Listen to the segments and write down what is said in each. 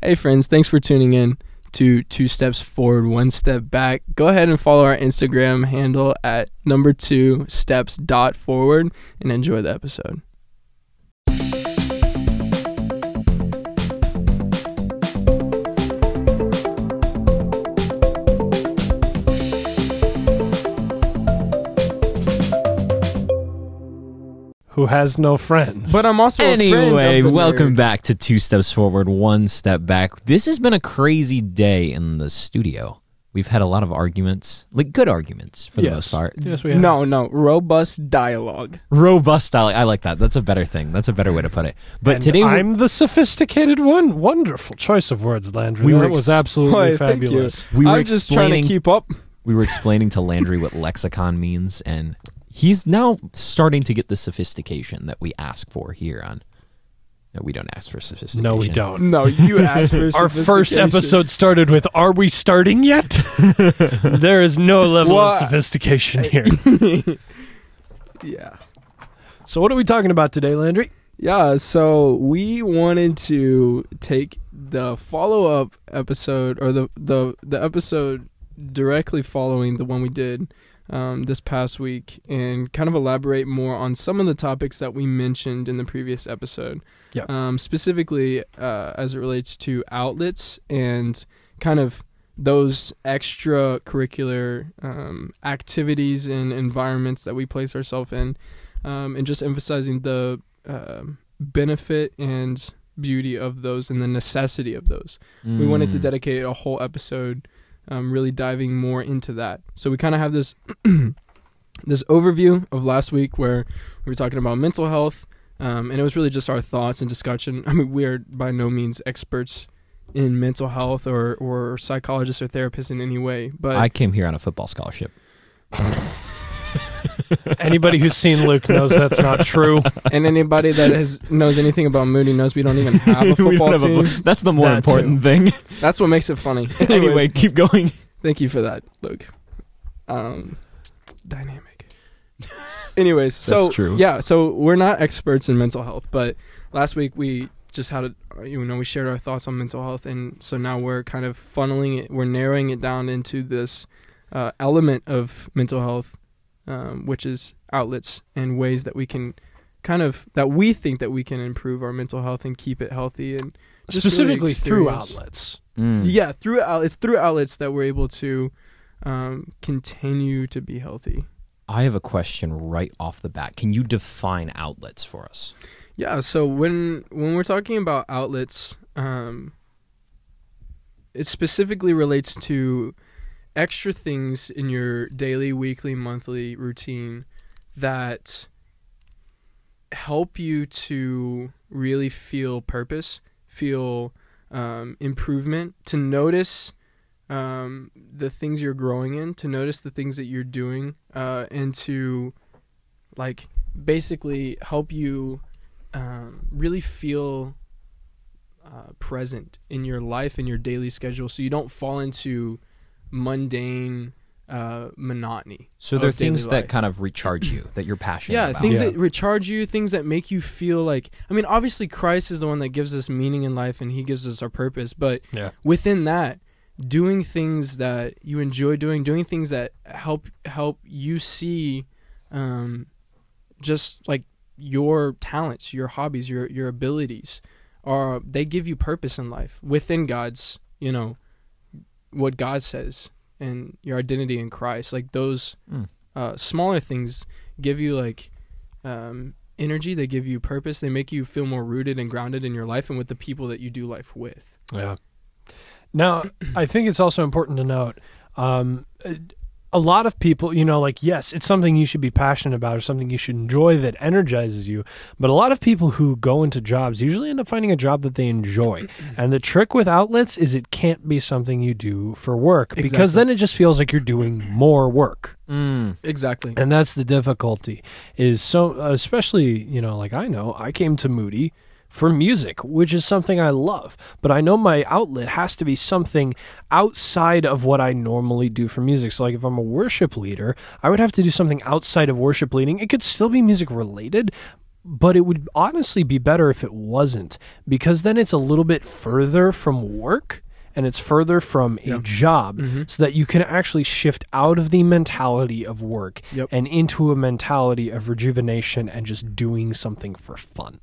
Hey, friends, thanks for tuning in to Two Steps Forward, One Step Back. Go ahead and follow our Instagram handle at number two steps dot forward and enjoy the episode. Who has no friends? But I'm also a friend Anyway, of welcome nerd. back to Two Steps Forward, One Step Back. This has been a crazy day in the studio. We've had a lot of arguments, like good arguments for the most part. yes, we have. No, no, robust dialogue. Robust dialogue. I like that. That's a better thing. That's a better way to put it. But And today, I'm the sophisticated one. Wonderful choice of words, Landry. We that were was absolutely Why, thank you. fabulous. we were I'm just trying to keep up. we were explaining to Landry what lexicon means, and he's now starting to get the sophistication that we ask for here on. No, we don't ask for sophistication. No, we don't. No, you asked for Our first episode started with "Are we starting yet?" there is no level of sophistication here. Yeah. So, what are we talking about today, Landry? Yeah, so we wanted to take the follow-up episode or the the the episode directly following the one we did um, this past week and kind of elaborate more on some of the topics that we mentioned in the previous episode. Yeah. Um, specifically uh, as it relates to outlets and kind of those extracurricular um, activities and environments that we place ourselves in, um, and just emphasizing the um benefit and beauty of those and the necessity of those. We wanted to Mm. dedicate a whole episode, um, really diving more into that. So we kind of have this this overview of last week where we were talking about mental health, um, and it was really just our thoughts and discussion. I mean, we are by no means experts in mental health or or psychologists or therapists in any way, but I came here on a football scholarship. Anybody who's seen Luke knows that's not true. and anybody that has knows anything about Moody knows we don't even have a football have team. fo- that's the more That important thing. That's what makes it funny. anyway, keep going. Thank you for that, Luke. Um, dynamic. Anyways, so That's true. yeah, so we're not experts in mental health, but last week we just had a, you know, we shared our thoughts on mental health, and so now we're kind of funneling it, we're narrowing it down into this uh, element of mental health, um, which is outlets and ways that we can kind of that we think that we can improve our mental health and keep it healthy and just really Specifically through outlets. Mm. yeah, through out, it's through outlets that we're able to um, continue to be healthy. I have a question right off the bat. Can you define outlets for us? Yeah, so when when we're talking about outlets, um, it specifically relates to extra things in your daily, weekly, monthly routine that help you to really feel purpose, feel um, improvement, to notice um, the things you're growing in, to notice the things that you're doing, uh, and to like basically help you um, really feel uh, present in your life and your daily schedule so you don't fall into mundane uh, monotony. So there are daily things that kind of recharge you, that you're passionate Yeah, about. things Yeah. that recharge you, things that make you feel like. I mean, obviously, Christ is the one that gives us meaning in life, and He gives us our purpose. But Yeah. within that, doing things that you enjoy doing, doing things that help help you see, um, just like your talents, your hobbies, your your abilities, are they give you purpose in life within God's, you know, what God says and your identity in Christ. Like those Mm. uh, smaller things give you like um, energy. They give you purpose. They make you feel more rooted and grounded in your life and with the people that you do life with. Yeah. Now, I think it's also important to note um, a lot of people, you know, like, yes, it's something you should be passionate about or something you should enjoy that energizes you. But a lot of people who go into jobs usually end up finding a job that they enjoy. And the trick with outlets is it can't be something you do for work because then it just feels like you're doing more work. Mm. Exactly. And that's the difficulty is so especially, you know, like I know I came to Moody for music, which is something I love, but I know my outlet has to be something outside of what I normally do for music. So like if I'm a worship leader, I would have to do something outside of worship leading. It could still be music related, but it would honestly be better if it wasn't because then it's a little bit further from work and it's further from a Yeah. job Mhm. so that you can actually shift out of the mentality of work Yep. and into a mentality of rejuvenation and just doing something for fun.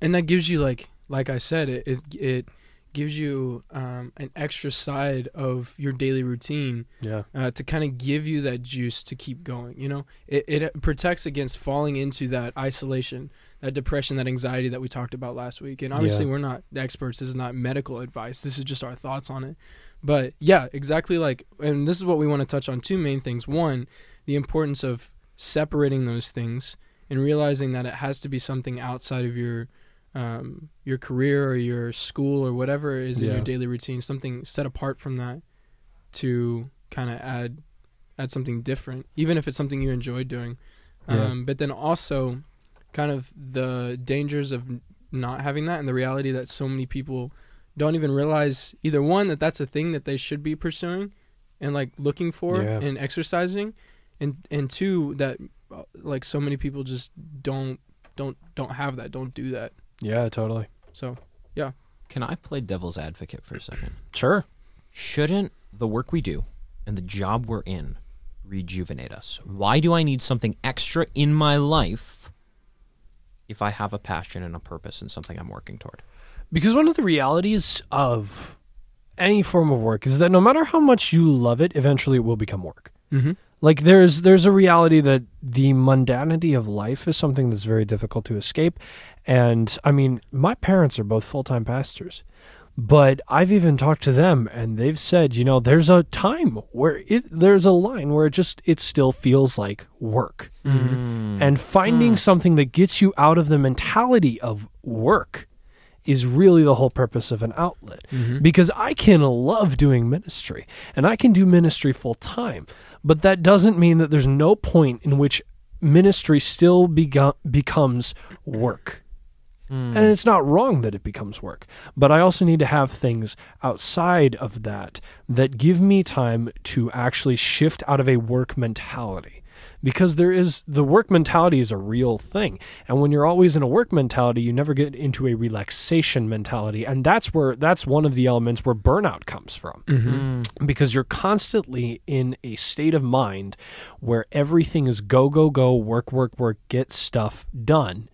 And that gives you like like I said it it, it gives you um, an extra side of your daily routine Yeah. uh, to kind of give you that juice to keep going. You know, it, it protects against falling into that isolation, that depression, that anxiety that we talked about last week. And obviously, Yeah. we're not experts. This is not medical advice. This is just our thoughts on it. But yeah, exactly like, and this is what we want to touch on two main things. One, the importance of separating those things and realizing that it has to be something outside of your um, your career or your school or whatever is in Yeah. your daily routine, something set apart from that to kind of add add something different, even if it's something you enjoy doing. Yeah. Um, but then also, kind of the dangers of not having that, and the reality that so many people don't even realize either one that that's a thing that they should be pursuing and like looking for Yeah. and exercising, and and two that uh, like so many people just don't don't don't have that, don't do that. Yeah, totally. So yeah. Can I play devil's advocate for a second? Sure. Shouldn't the work we do and the job we're in rejuvenate us? Why do I need something extra in my life if I have a passion and a purpose and something I'm working toward? Because one of the realities of any form of work is that no matter how much you love it, eventually it will become work. mm-hmm. Like there's there's a reality that the mundanity of life is something that's very difficult to escape. And I mean, my parents are both full-time pastors. But I've even talked to them and they've said, you know, there's a time where it there's a line where it just it still feels like work. Mm. And finding something that gets you out of the mentality of work is really the whole purpose of an outlet. Mm-hmm. Because I can love doing ministry and I can do ministry full time, but that doesn't mean that there's no point in which ministry still bego- becomes work. Mm. And it's not wrong that it becomes work, but I also need to have things outside of that that give me time to actually shift out of a work mentality. Because there is the work mentality is a real thing. And when you're always in a work mentality, you never get into a relaxation mentality. And that's where that's one of the elements where burnout comes from Mm-hmm. because you're constantly in a state of mind where everything is go go go work work work get stuff done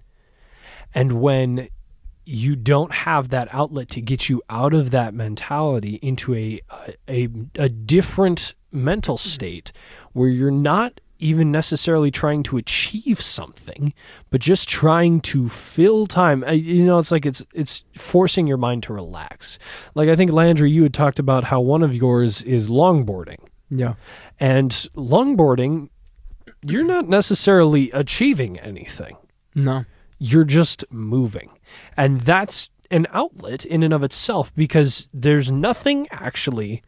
and when you don't have that outlet to get you out of that mentality into a a, a different mental state where you're not even necessarily trying to achieve something but just trying to fill time Uh, you know it's like it's it's forcing your mind to relax like i think landry you had talked about how one of yours is longboarding Yeah. and longboarding you're not necessarily achieving anything No. you're just moving. And that's an outlet in and of itself because there's nothing actually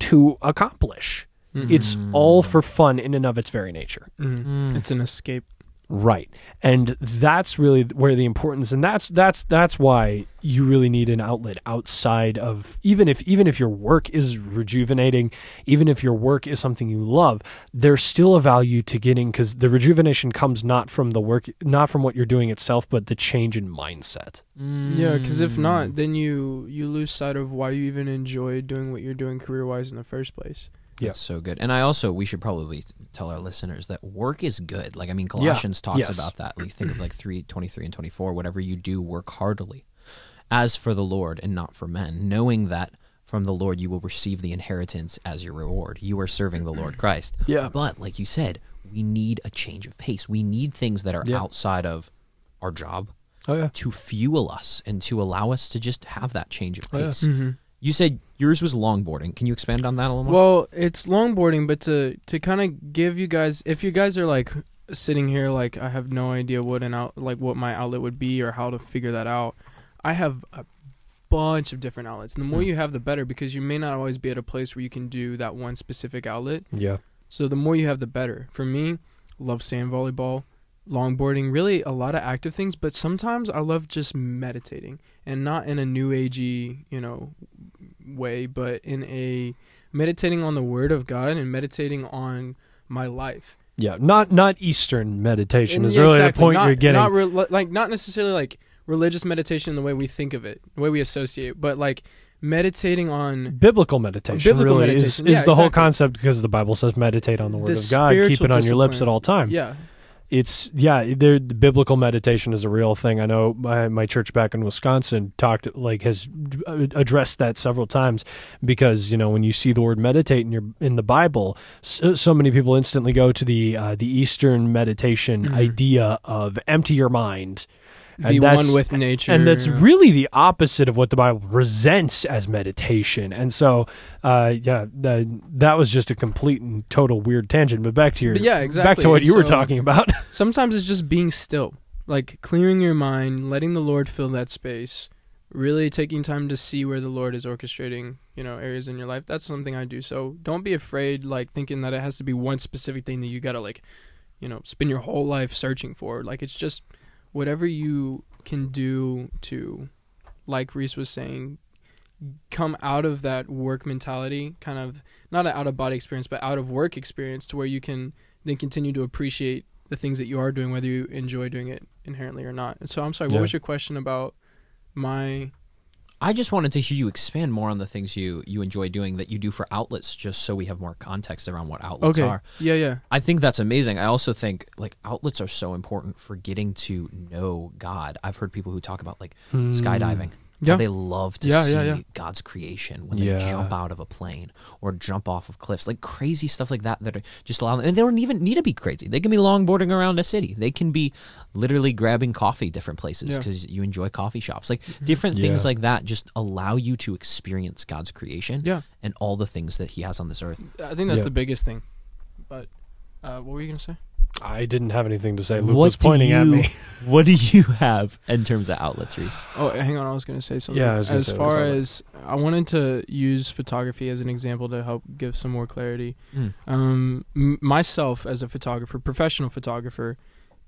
to accomplish. It's all for fun in and of its very nature. Mm. It's an escape. Right. And that's really where the importance and that's that's that's why you really need an outlet outside of even if even if your work is rejuvenating, even if your work is something you love, there's still a value to getting cuz the rejuvenation comes not from the work not from what you're doing itself but the change in mindset. Yeah, because if Mm. not, then you you lose sight of why you even enjoy doing what you're doing career wise in the first place. Yeah. That's so good. And I also, we should probably tell our listeners that work is good. Like, I mean, Colossians talks Yes. about that. We think of like 3, 23 and 24. Whatever you do, work heartily as for the Lord and not for men, knowing that from the Lord you will receive the inheritance as your reward. You are serving the Lord Christ. Yeah. But, like you said, we need a change of pace. We need things that are Yeah. outside of our job Oh yeah. to fuel us and to allow us to just have that change of Oh, yeah. pace. Mm-hmm. You said yours was longboarding. Can you expand on that a little more? Well, it's longboarding, but to to kind of give you guys, if you guys are like sitting here like I have no idea what an out like what my outlet would be or how to figure that out, I have a bunch of different outlets. And the more Hmm. you have, the better because you may not always be at a place where you can do that one specific outlet. Yeah. So the more you have, the better. For me, love sand volleyball, longboarding, really a lot of active things. But sometimes I love just meditating, and not in a new agey, you know, way, but in a meditating on the Word of God and meditating on my life Yeah, not not Eastern meditation And is yeah, really exactly. the point not, you're getting. Not re- like not necessarily like religious meditation in the way we think of it, the way we associate, but like meditating on biblical meditation Biblical really is, meditation, is yeah, the whole concept because the Bible says meditate on the word The of God, keep it on your lips at all time. yeah, It's yeah, there the biblical meditation is a real thing. I know my, my church back in Wisconsin talked like has addressed that several times because you know when you see the word meditate in your in the Bible, so, so many people instantly go to the uh, the Eastern meditation Mhm. idea of empty your mind. Be that's- one with nature, and that's really the opposite of what the Bible resents as meditation. And so, uh, yeah, that, that was just a complete and total weird tangent. But back to your, But yeah, back to what you were talking about. Sometimes it's just being still, like clearing your mind, letting the Lord fill that space, really taking time to see where the Lord is orchestrating, you know, areas in your life. That's something I do. So don't be afraid, like thinking that it has to be one specific thing that you gotta like, you know, spend your whole life searching for. Like it's just whatever you can do to, like Reese was saying, come out of that work mentality, kind of not an out of body experience, but out of work experience, to where you can then continue to appreciate the things that you are doing, whether you enjoy doing it inherently or not. And so, I'm sorry, what was your question about my? I just wanted to hear you expand more on the things you you enjoy doing that you do for outlets, just so we have more context around what outlets Okay, are. yeah, yeah, I think that's amazing. I also think like outlets are so important for getting to know God. I've heard people who talk about like hmm. skydiving. How yeah. they love to Yeah, see yeah. God's creation when they jump out of a plane or jump off of cliffs, like crazy stuff like that. That are just allow them, and they don't even need to be crazy. They can be longboarding around a city. They can be literally grabbing coffee different places because you enjoy coffee shops. Like different things like that just allow you to experience God's creation Yeah. and all the things that He has on this earth. I think that's the biggest thing. But uh, what were you gonna say? I didn't have anything to say. Luke What was do pointing at you- me. What do you have in terms of outlets, Reese? Oh, hang on. I was going to say something. Yeah, I was as say, far let's as I wanted to use photography as an example to help give some more clarity. Mm. Um, m- myself as a photographer, professional photographer,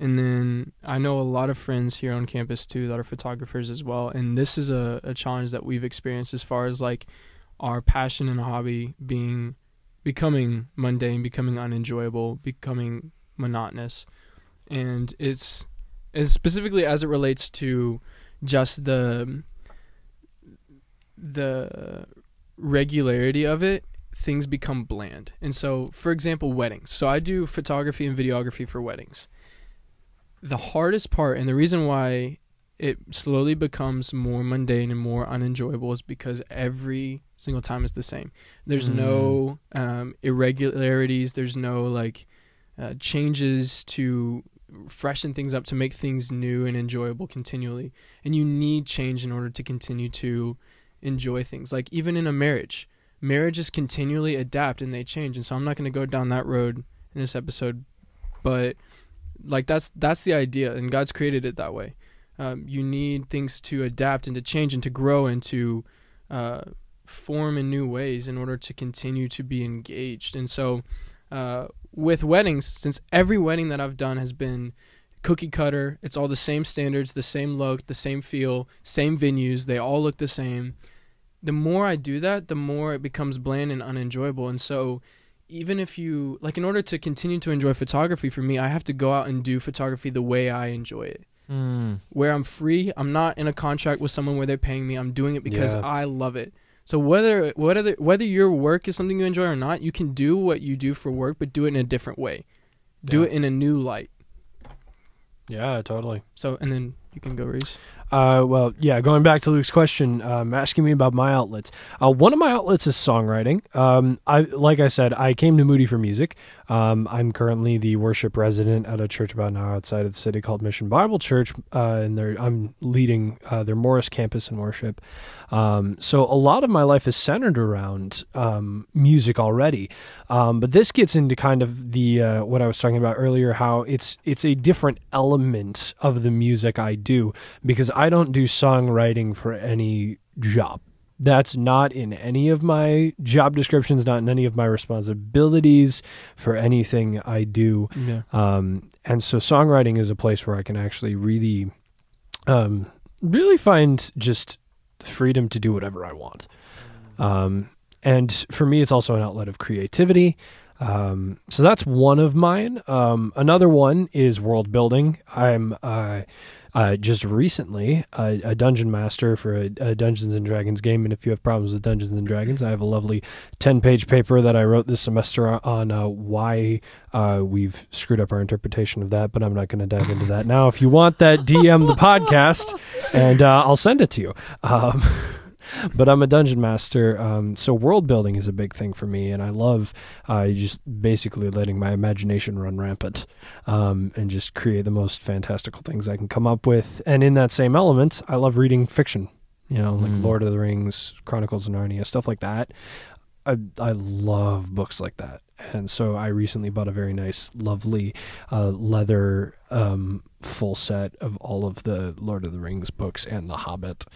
and then I know a lot of friends here on campus too that are photographers as well. And this is a, a challenge that we've experienced as far as like our passion and hobby being becoming mundane, becoming unenjoyable, becoming monotonous, and it's and specifically as it relates to just the the regularity of it things become bland. And so for example weddings. So i do photography and videography for weddings. The hardest part and the reason why it slowly becomes more mundane and more unenjoyable is because every single time is the same. There's no um, irregularities. There's no like uh, changes to freshen things up to make things new and enjoyable continually. And you need change in order to continue to enjoy things. Like even in a marriage marriages continually adapt and they change. And so i'm not going to go down that road in this episode but like that's that's the idea. And god's created it that way. Um, you need things to adapt and to change and to grow and to uh, form in new ways in order to continue to be engaged. And so uh, with weddings since every wedding that i've done has been cookie cutter it's all the same standards the same look the same feel same venues they all look the same the more I do that, the more it becomes bland and unenjoyable. And so, even if you like, in order to continue to enjoy photography for me, I have to go out and do photography the way I enjoy it. Mm. Where I'm free, I'm not in a contract with someone where they're paying me. I'm doing it because Yeah. I love it. So whether whether whether your work is something you enjoy or not, you can do what you do for work, but do it in a different way. Do it in a new light. Yeah, totally. So and then you can go Reese. Uh, well, yeah. Going back to Luke's question, um, asking me about my outlets. Uh, one of my outlets is songwriting. Um, I like I said, I came to Moody for music. Um, I'm currently the worship resident at a church about an hour outside of the city called Mission Bible Church, uh, and I'm leading uh, their Morris campus in worship. Um, so a lot of my life is centered around um, music already. Um, but this gets into kind of the uh, what I was talking about earlier, how it's it's a different element of the music I do because I don't do songwriting for any job. That's not in any of my job descriptions, not in any of my responsibilities for anything I do. Yeah. Um, and so songwriting is a place where I can actually really, um, really find just freedom to do whatever I want. Um, and for me, it's also an outlet of creativity. Um, so that's one of mine. Um, another one is world building. I'm uh, uh, just recently a, a dungeon master for a, a, Dungeons and Dragons game, and if you have problems with Dungeons and Dragons, I have a lovely ten-page paper that I wrote this semester on uh, why uh, we've screwed up our interpretation of that. But I'm not going to dive into that now. If you want that, DM the podcast, and uh, I'll send it to you. Um, but I'm a dungeon master, um, so world building is a big thing for me, and I love uh, just basically letting my imagination run rampant um, and just create the most fantastical things I can come up with. And in that same element, I love reading fiction, you know, like mm. Lord of the Rings, Chronicles of Narnia, stuff like that. I I love books like that, and so I recently bought a very nice, lovely uh, leather um, full set of all of the Lord of the Rings books and The Hobbit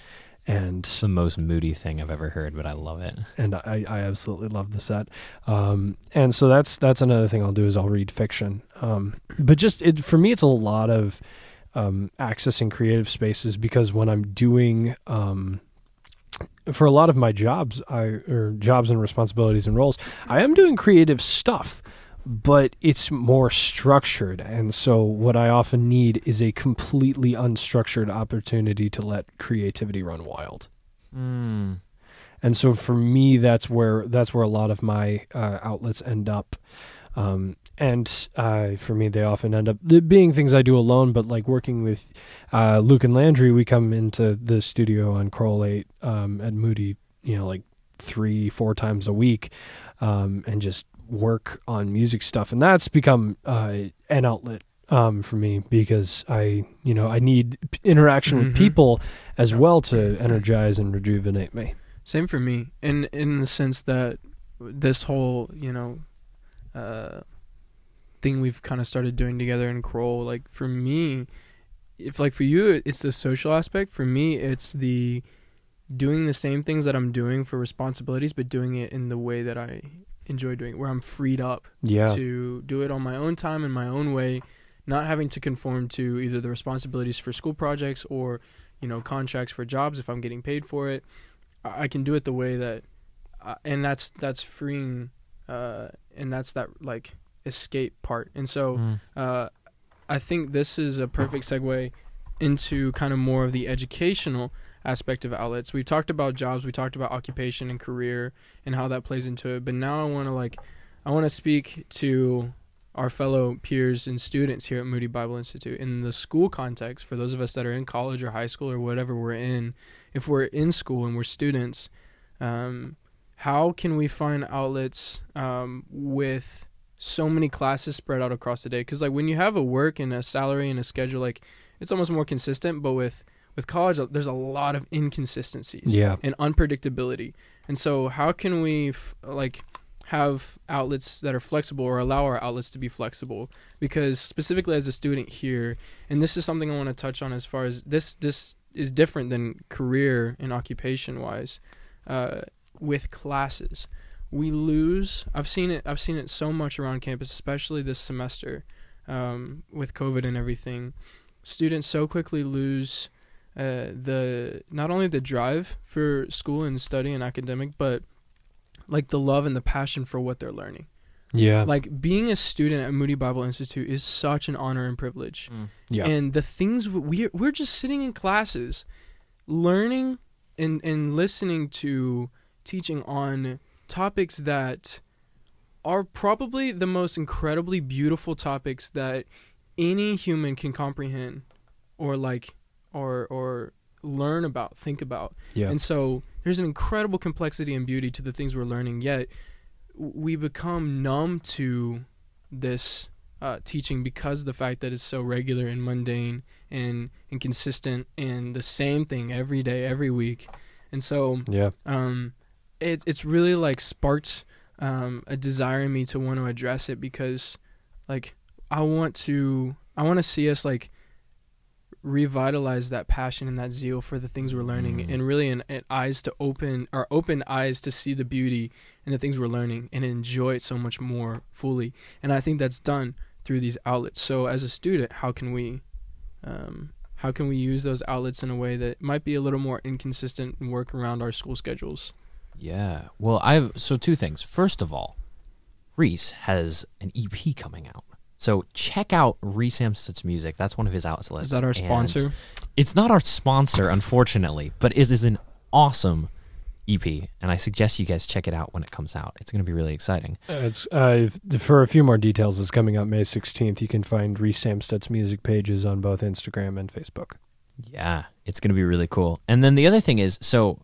and it's the most moody thing I've ever heard, but I love it. And I, I absolutely love the set. Um, and so that's that's another thing I'll do is I'll read fiction. Um, but just it, for me, it's a lot of um, accessing creative spaces because when I'm doing um, for a lot of my jobs, I or jobs and responsibilities and roles, I am doing creative stuff but it's more structured. And so, what I often need is a completely unstructured opportunity to let creativity run wild. Mm. And so, for me, that's where that's where a lot of my uh, outlets end up. Um, and uh, for me, they often end up being things I do alone. But like working with uh, Luke and Landry, we come into the studio on Crowell Eight um, at Moody, you know, like three, four times a week, um, and just work on music stuff, and that's become uh, an outlet um, for me because I, you know, I need interaction mm-hmm. with people as well to energize and rejuvenate me. Same for me, in in the sense that this whole, you know, uh, thing we've kind of started doing together in Crowell, like for me, if like for you, it's the social aspect. For me, it's the doing the same things that I'm doing for responsibilities, but doing it in the way that I enjoy doing, where I'm freed up yeah. to do it on my own time in my own way, not having to conform to either the responsibilities for school projects or you know contracts for jobs if I'm getting paid for it. I can do it the way that, uh, and that's that's freeing, uh, and that's that like escape part. And so, mm. uh, I think this is a perfect segue into kind of more of the educational aspect of outlets. We've talked about jobs, we talked about occupation and career and how that plays into it. But now I want to like I want to speak to our fellow peers and students here at Moody Bible Institute in the school context for those of us that are in college or high school or whatever we're in. If we're in school and we're students, um, how can we find outlets um, with so many classes spread out across the day? Because like when you have a work and a salary and a schedule, like it's almost more consistent. But with with college, there's a lot of inconsistencies yeah. and unpredictability. And so, how can we f- like have outlets that are flexible or allow our outlets to be flexible? Because specifically as a student here, and this is something I want to touch on as far as this this is different than career and occupation wise. Uh, with classes, we lose. I've seen it. I've seen it so much around campus, especially this semester um, with COVID and everything. Students so quickly lose uh, the not only the drive for school and study and academic, but like the love and the passion for what they're learning. Yeah. Like being a student at Moody Bible Institute is such an honor and privilege. Mm. Yeah. And the things we we're just sitting in classes learning and and listening to teaching on topics that are probably the most incredibly beautiful topics that any human can comprehend or like or or learn about, think about. Yeah. And so there's an incredible complexity and beauty to the things we're learning. Yet we become numb to this uh, teaching because the fact that it's so regular and mundane and and consistent and the same thing every day, every week. And so yeah, um, it it's really like sparked um, a desire in me to want to address it because like I want to I want to see us like revitalize that passion and that zeal for the things we're learning mm. and really an, an, eyes to open our open eyes to see the beauty in the things we're learning and enjoy it so much more fully. And i think that's done through these outlets. So as a student how can we um, how can we use those outlets in a way that might be a little more inconsistent and work around our school schedules? Yeah. Well i've so two things. First of all Reese has an EP coming out. So check out Reese Amstutz music. That's one of his outlets. Is that our And sponsor? It's not our sponsor, unfortunately, but it is an awesome EP, and I suggest you guys check it out when it comes out. It's going to be really exciting. Uh, It's uh, if- for a few more details. It's coming out May sixteenth. You can find Reese Amstutz's music pages on both Instagram and Facebook. Yeah, it's going to be really cool. And then the other thing is, so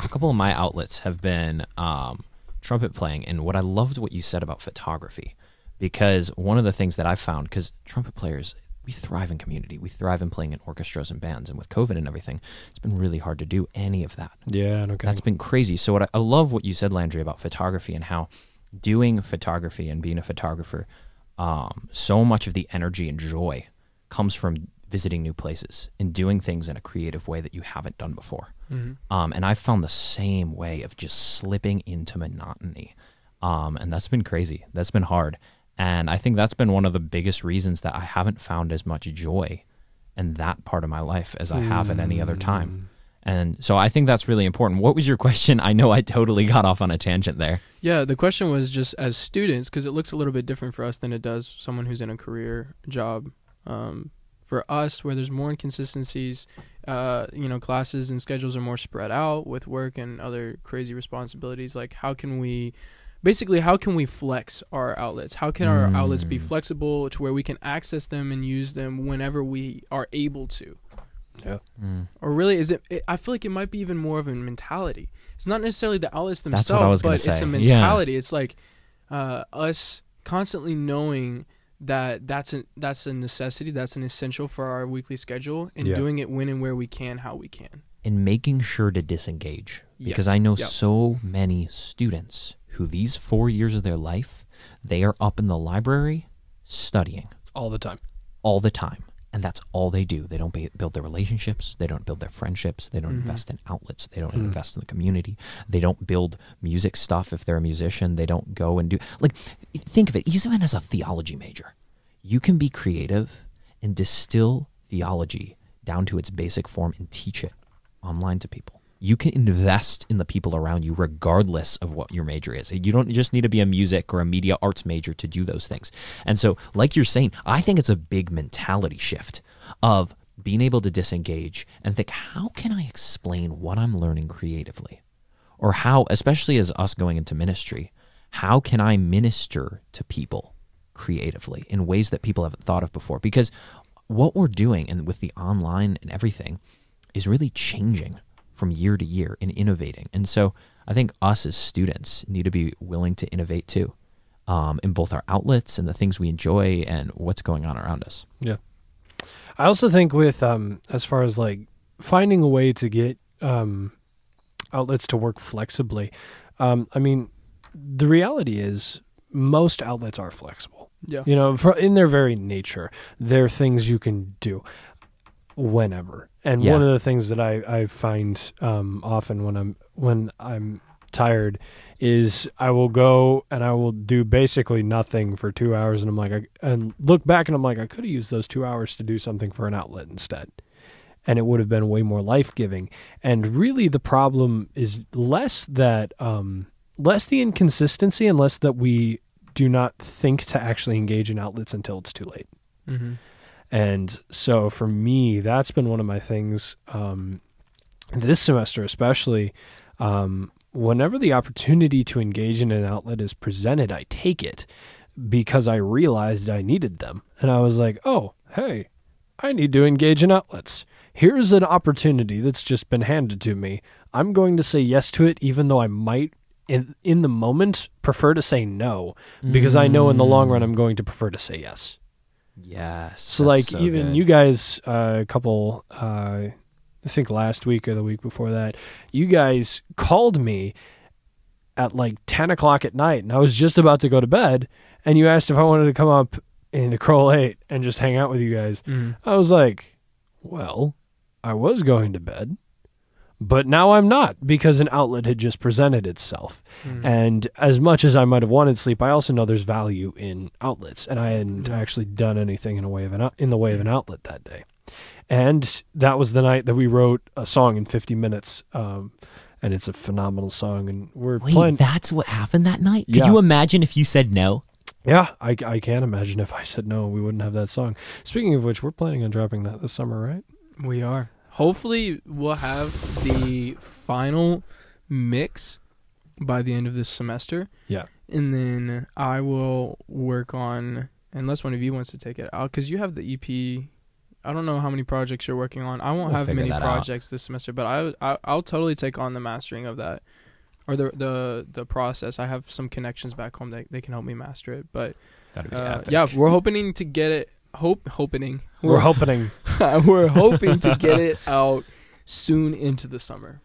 a couple of my outlets have been um, trumpet playing, and what I loved what you said about photography, because one of the things that I found, because trumpet players, we thrive in community, we thrive in playing in orchestras and bands, and with COVID and everything, it's been really hard to do any of that. Yeah, kidding. That's been crazy. So what I, I love what you said, Landry, about photography and how doing photography and being a photographer, um, so much of the energy and joy comes from visiting new places and doing things in a creative way that you haven't done before. Mm-hmm. Um, and I found the same way of just slipping into monotony. Um, and that's been crazy. That's been hard. And I think that's been one of the biggest reasons that I haven't found as much joy in that part of my life as I have at any other time. And so I think that's really important. What was your question? I know I totally got off on a tangent there. Yeah, the question was just as students, because it looks a little bit different for us than it does someone who's in a career job. Um, for us, where there's more inconsistencies, uh, you know, classes and schedules are more spread out with work and other crazy responsibilities. Like, how can we, basically, how can we flex our outlets? How can our outlets be Mm. flexible to where we can access them and use them whenever we are able to? Mm. Or really, is it? it I feel like it might be even more of a mentality. It's not necessarily the outlets themselves, what I was but gonna it's say. a Yeah. mentality. It's like uh, us constantly knowing that that's a that's a necessity, that's an essential for our weekly schedule, and Yeah. doing it when and where we can, how we can. And making sure to disengage. Because Yes. I know Yep. so many students who these four years of their life, they are up in the library studying all the time. all the time. And that's all they do. They don't build their relationships. They don't build their friendships. They don't Mhm. invest in outlets. They don't Mhm. invest in the community. They don't build music stuff if they're a musician. They don't go and do like think of it. Even as a theology major, you can be creative and distill theology down to its basic form and teach it online to people. You can invest in the people around you regardless of what your major is. You don't just need to be a music or a media arts major to do those things. And so, like you're saying, I think it's a big mentality shift of being able to disengage and think, how can I explain what I'm learning creatively? Or how, especially as us going into ministry, how can I minister to people creatively in ways that people haven't thought of before? Because what we're doing and with the online and everything is really changing from year to year and innovating. And so I think us as students need to be willing to innovate too, um, in both our outlets and the things we enjoy and what's going on around us. Yeah. I also think with um as far as like finding a way to get um outlets to work flexibly. Um I mean the reality is most outlets are flexible. Yeah. You know, for, in their very nature, they're things you can do whenever. And Yeah. one of the things that I I find um often when I'm when I'm tired is I will go and I will do basically nothing for two hours, and I'm like, I, and look back and I'm like, I could have used those two hours to do something for an outlet instead, and it would have been way more life giving. And really, the problem is less that, um, less the inconsistency, and less that we do not think to actually engage in outlets until it's too late. Mm-hmm. And so for me, that's been one of my things um, this semester, especially. Um, whenever the opportunity to engage in an outlet is presented, I take it because I realized I needed them. And I was like, oh, hey, I need to engage in outlets. Here's an opportunity that's just been handed to me. I'm going to say yes to it, even though I might. In, in the moment, prefer to say no because I know in the long run I'm going to prefer to say yes. Yes. So like so even good. you guys uh, a couple uh, I think last week or the week before that, you guys called me at like ten o'clock at night and I was just about to go to bed and you asked if I wanted to come up into Crowell eight and just hang out with you guys. Mm-hmm. I was like, Well, I was going to bed. But now I'm not because an outlet had just presented itself. Mm-hmm. And as much as I might have wanted sleep, I also know there's value in outlets, and I hadn't Yeah. actually done anything in a way of an in the way of an outlet that day. And that was the night that we wrote a song in 50 minutes. Um, and it's a phenomenal song. And we're Wait, playing. that's what happened that night? Could Yeah. you imagine if you said no? yeah, I, I can't imagine if I said no, we wouldn't have that song. Speaking of which, we're planning on dropping that this summer, right? We are. Hopefully, we'll have the final mix by the end of this semester. Yeah. And then I will work on, unless one of you wants to take it out, because you have the EP. I don't know how many projects you're working on. I won't We'll have many that out. projects this semester, but I, I I'll totally take on the mastering of that, or the the the process. I have some connections back home that they can help me master it. But That'd be uh, yeah, we're hoping to get it. Hope hoping We're hoping. we're hoping to get it out soon into the summer.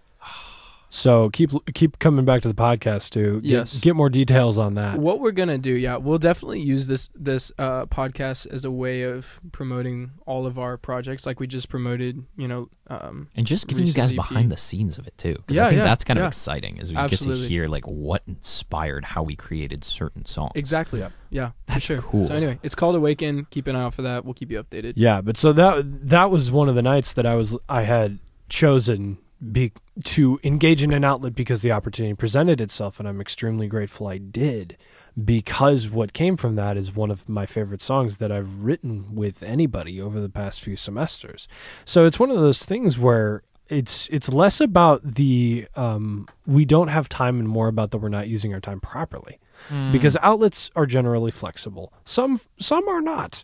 So keep keep coming back to the podcast to get, Yes. get more details on that. What we're gonna do, yeah, we'll definitely use this this uh, podcast as a way of promoting all of our projects, like we just promoted. You know, um, And just giving you guys EP. behind the scenes of it too. 'Cause Yeah, I think yeah, that's kind of exciting as we Absolutely. get to hear like what inspired how we created certain songs. exactly. Yep. Yeah, That's sure. cool. So anyway, it's called Awaken. Keep an eye out for that. We'll keep you updated. Yeah, but so that that was one of the nights that I was I had chosen be, to engage in an outlet because the opportunity presented itself, and I'm extremely grateful I did. Because what came from that is one of my favorite songs that I've written with anybody over the past few semesters. So it's one of those things where it's it's less about the um, we don't have time and more about that we're not using our time properly Mm. because outlets are generally flexible. Some some are not,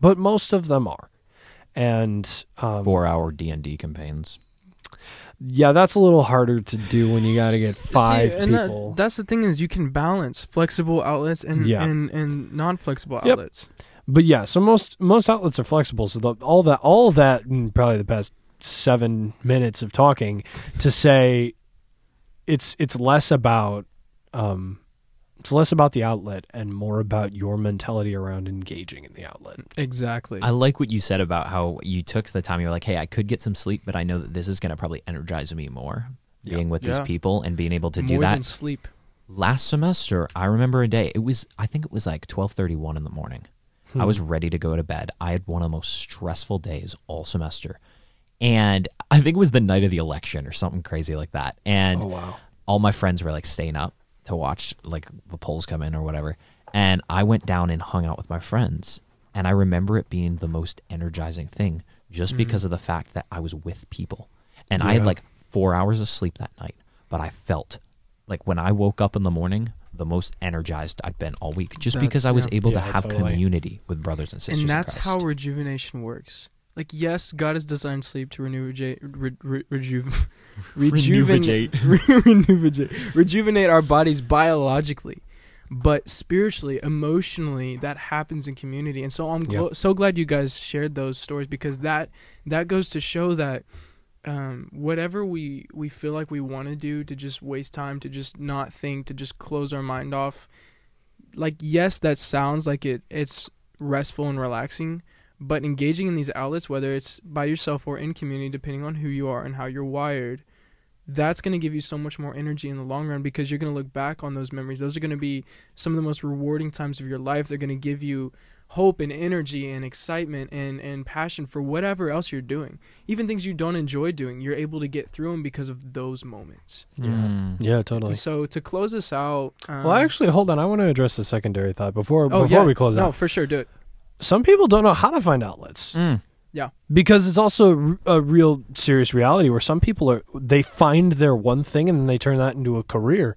but most of them are. And um, four hour D and D campaigns. Yeah, that's a little harder to do when you got to get five See, and people. That, that's the thing is you can balance flexible outlets and Yeah. and, and non-flexible Yep. outlets. but yeah, so most most outlets are flexible. So the, all that all that in probably the past seven minutes of talking to say it's it's less about um, it's less about the outlet and more about your mentality around engaging in the outlet. Exactly. I like what you said about how you took the time. You were like, "Hey, I could get some sleep, but I know that this is going to probably energize me more." Yeah. Being with these people and being able to do that. than sleep. Last semester, I remember a day. It was, I think it was like twelve thirty one in the morning. I was Hmm. ready to go to bed. I had one of the most stressful days all semester. And I think it was the night of the election or something crazy like that. And Oh wow. all my friends were like staying up to watch like the polls come in or whatever. And I went down and hung out with my friends. And I remember it being the most energizing thing just mm-hmm. because of the fact that I was with people. And I had like four hours of sleep that night, but I felt like when I woke up in the morning, the most energized I'd been all week just because I was yeah. able to have totally. community with brothers and sisters. and that's how rejuvenation works. Like yes, God has designed sleep to renew, reju- re, re, rejuv- rejuvenate, rejuvenate, rejuvenate our bodies biologically, but spiritually, emotionally, that happens in community. And so I'm so glad you guys shared those stories because that that goes to show that um, whatever we we feel like we want to do to just waste time, to just not think, to just close our mind off. Like yes, that sounds like it. It's restful and relaxing, but engaging in these outlets, whether it's by yourself or in community, depending on who you are and how you're wired, that's going to give you so much more energy in the long run because you're going to look back on those memories. Those are going to be some of the most rewarding times of your life. They're going to give you hope and energy and excitement and, and passion for whatever else you're doing. Even things you don't enjoy doing, you're able to get through them because of those moments. Yeah. Mm. Yeah, totally. And so to close this out, um, Well, actually, hold on. I want to address the secondary thought before oh, before yeah. we close no, out. No, for sure, do it. Some people don't know how to find outlets Mm. because it's also a real serious reality where some people are they find their one thing and then they turn that into a career,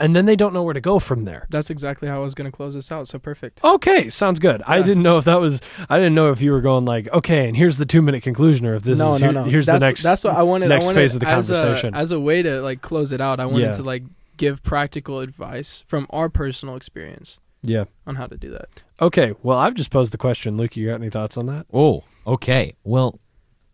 and then they don't know where to go from there. That's exactly how I was going to close this out. So perfect. Okay, sounds good. I didn't know if that was. I didn't know if you were going like, okay, and here's the two minute conclusion, or if this no, is no, here- no. here's that's, the next. That's what I wanted. next I wanted phase of the as conversation. A, as a way to like close it out, I wanted Yeah. to like give practical advice from our personal experience yeah. on how to do that. Okay. Well, I've just posed the question. Luke, you got any thoughts on that? Oh, okay. Well,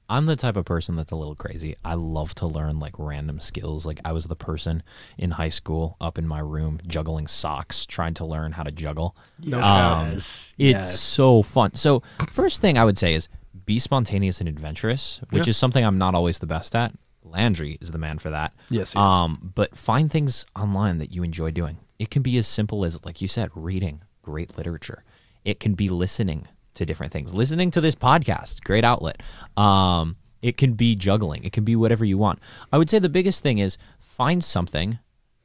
I'm the type of person that's a little crazy. I love to learn like random skills. Like I was the person in high school up in my room juggling socks, trying to learn how to juggle. No Um, Yes. It's Yes. so fun. So, first thing I would say is be spontaneous and adventurous, which Yeah. is something I'm not always the best at. Landry is the man for that. yes. yes. Um, but find things online that you enjoy doing. It can be as simple as, like you said, reading great literature. It can be listening to different things. Listening to this podcast, great outlet. Um, it can be juggling. It can be whatever you want. I would say the biggest thing is find something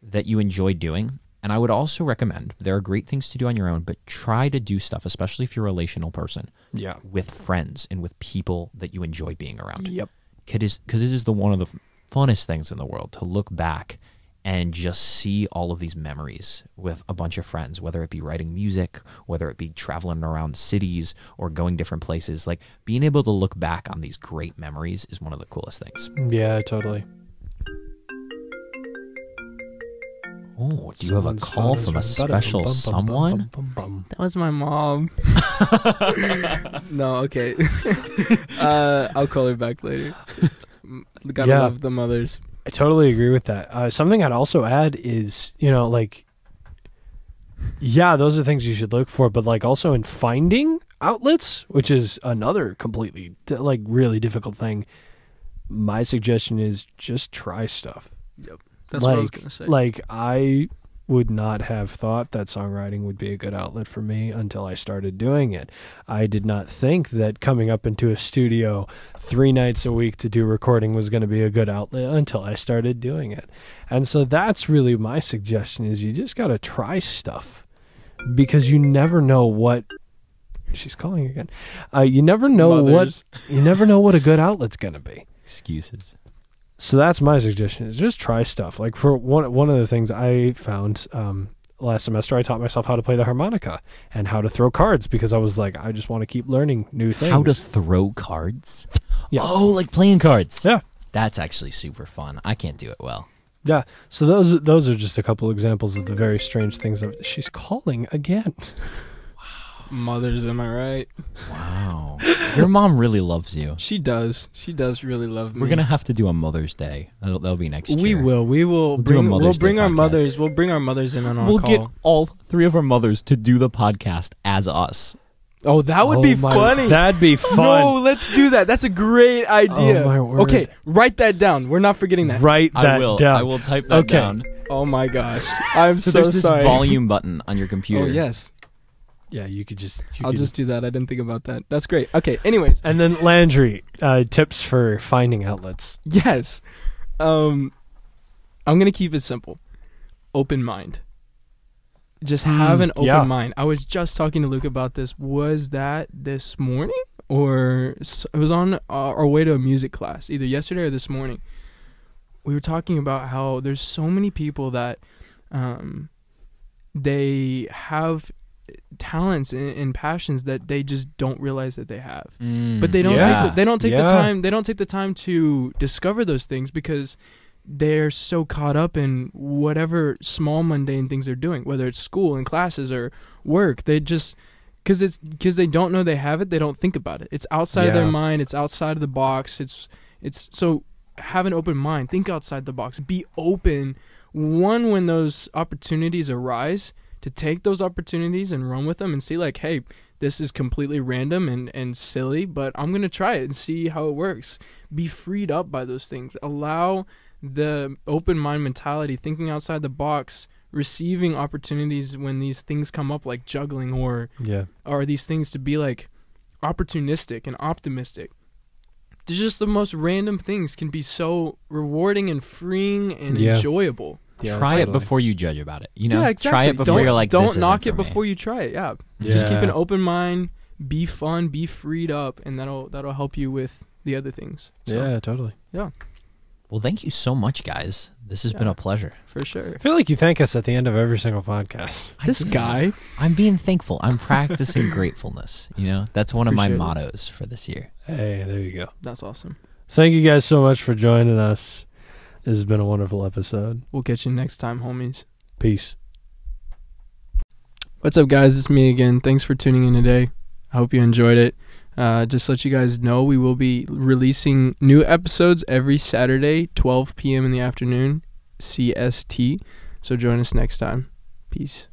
that you enjoy doing. And I would also recommend there are great things to do on your own, but try to do stuff, especially if you're a relational person, Yeah. with friends and with people that you enjoy being around. Yep. Because it is the one of the funnest things in the world to look back and just see all of these memories with a bunch of friends, whether it be writing music, whether it be traveling around cities or going different places. Like being able to look back on these great memories is one of the coolest things. Yeah, totally. Oh, do you have a call from a special. Someone? That was my mom. no, okay. uh, I'll call her back later. Gotta Yeah. love the mothers. I totally agree with that. Uh, something I'd also add is, you know, like, yeah, those are things you should look for, but like also in finding outlets, which is another completely like really difficult thing. My suggestion is just try stuff. Yep. That's like, what I was gonna say. Like I would not have thought that songwriting would be a good outlet for me until I started doing it. I did not think that coming up into a studio three nights a week to do recording was going to be a good outlet until I started doing it. And so that's really my suggestion is you just got to try stuff because you never know what she's calling again. Uh, you never know Mothers. what you never know what a good outlet's going to be. Excuses. So that's my suggestion: is just try stuff. Like for one one of the things I found um, last semester, I taught myself how to play the harmonica and how to throw cards because I was like, I just want to keep learning new things. How to throw cards? Yeah. Oh, like playing cards. Yeah. That's actually super fun. I can't do it well. yeah. So those those are just a couple examples of the very strange things. Of she's calling again. mothers, am I right? Wow. Your mom really loves you. She does. She does really love me. We're gonna have to do a Mother's Day. That'll, that'll be next We year. will. We will We'll do a bring. We'll Mother's Day bring our podcast. mothers. We'll bring our mothers in on our We'll call. get all three of our mothers to do the podcast as us. oh, that would Oh be my- funny. That'd be fun. No, let's do that. That's a great idea. Oh, my word. Okay, write that down. We're not forgetting that. Write that I will. down. I will type that Okay. down. Oh my gosh, I'm So, so, there's this sorry. volume button on your computer. Oh yes, Yeah, you could just. You I'll could just do that. I didn't think about that. That's great. Okay. Anyways, And then Landry, uh, tips for finding outlets. yes. Um, I'm gonna keep it simple. Open mind. Just have Mm, an open yeah. mind. I was just talking to Luke about this. Was that this morning or s- it was on uh, our way to a music class, either yesterday or this morning. We were talking about how there's so many people that um, they have talents and, and passions that they just don't realize that they have. Mm, but they don't Yeah. take the, they don't take Yeah. the time they don't take the time to discover those things because they're so caught up in whatever small mundane things they're doing whether it's school and classes or work. They just because it's because they don't know they have it they don't think about it. It's outside of their mind it's outside of the box. It's it's so have an open mind think outside the box. Be open. One when those opportunities arise to take those opportunities and run with them and see like hey this is completely random and, and silly, but I'm going to try it and see how it works. Be freed up by those things. Allow the open mind mentality, thinking outside the box, receiving opportunities when these things come up, like juggling or, Yeah. or these things to be like opportunistic and optimistic. Just the most random things can be so rewarding and freeing and Yeah. enjoyable. Yeah, try it before you judge about it. You know, yeah, exactly. try it before don't, you're like, don't this isn't knock for it me. before you try it. Yeah. Just keep an open mind, be fun, be freed up, and that'll that'll help you with the other things. So, Yeah, totally. Yeah. Well, thank you so much, guys. This has been a pleasure. for sure. I feel like you thank us at the end of every single podcast. I This do. guy, I'm being thankful. I'm practicing gratefulness. You know, that's one of my Appreciate it. mottos for this year. Hey, there you go. that's awesome. Thank you guys so much for joining us. This has been a wonderful episode. We'll catch you next time, homies. Peace. What's up, guys? It's me again. Thanks for tuning in today. I hope you enjoyed it. Uh, just let you guys know, we will be releasing new episodes every Saturday, 12 p.m. in the afternoon, CST. So join us next time. Peace.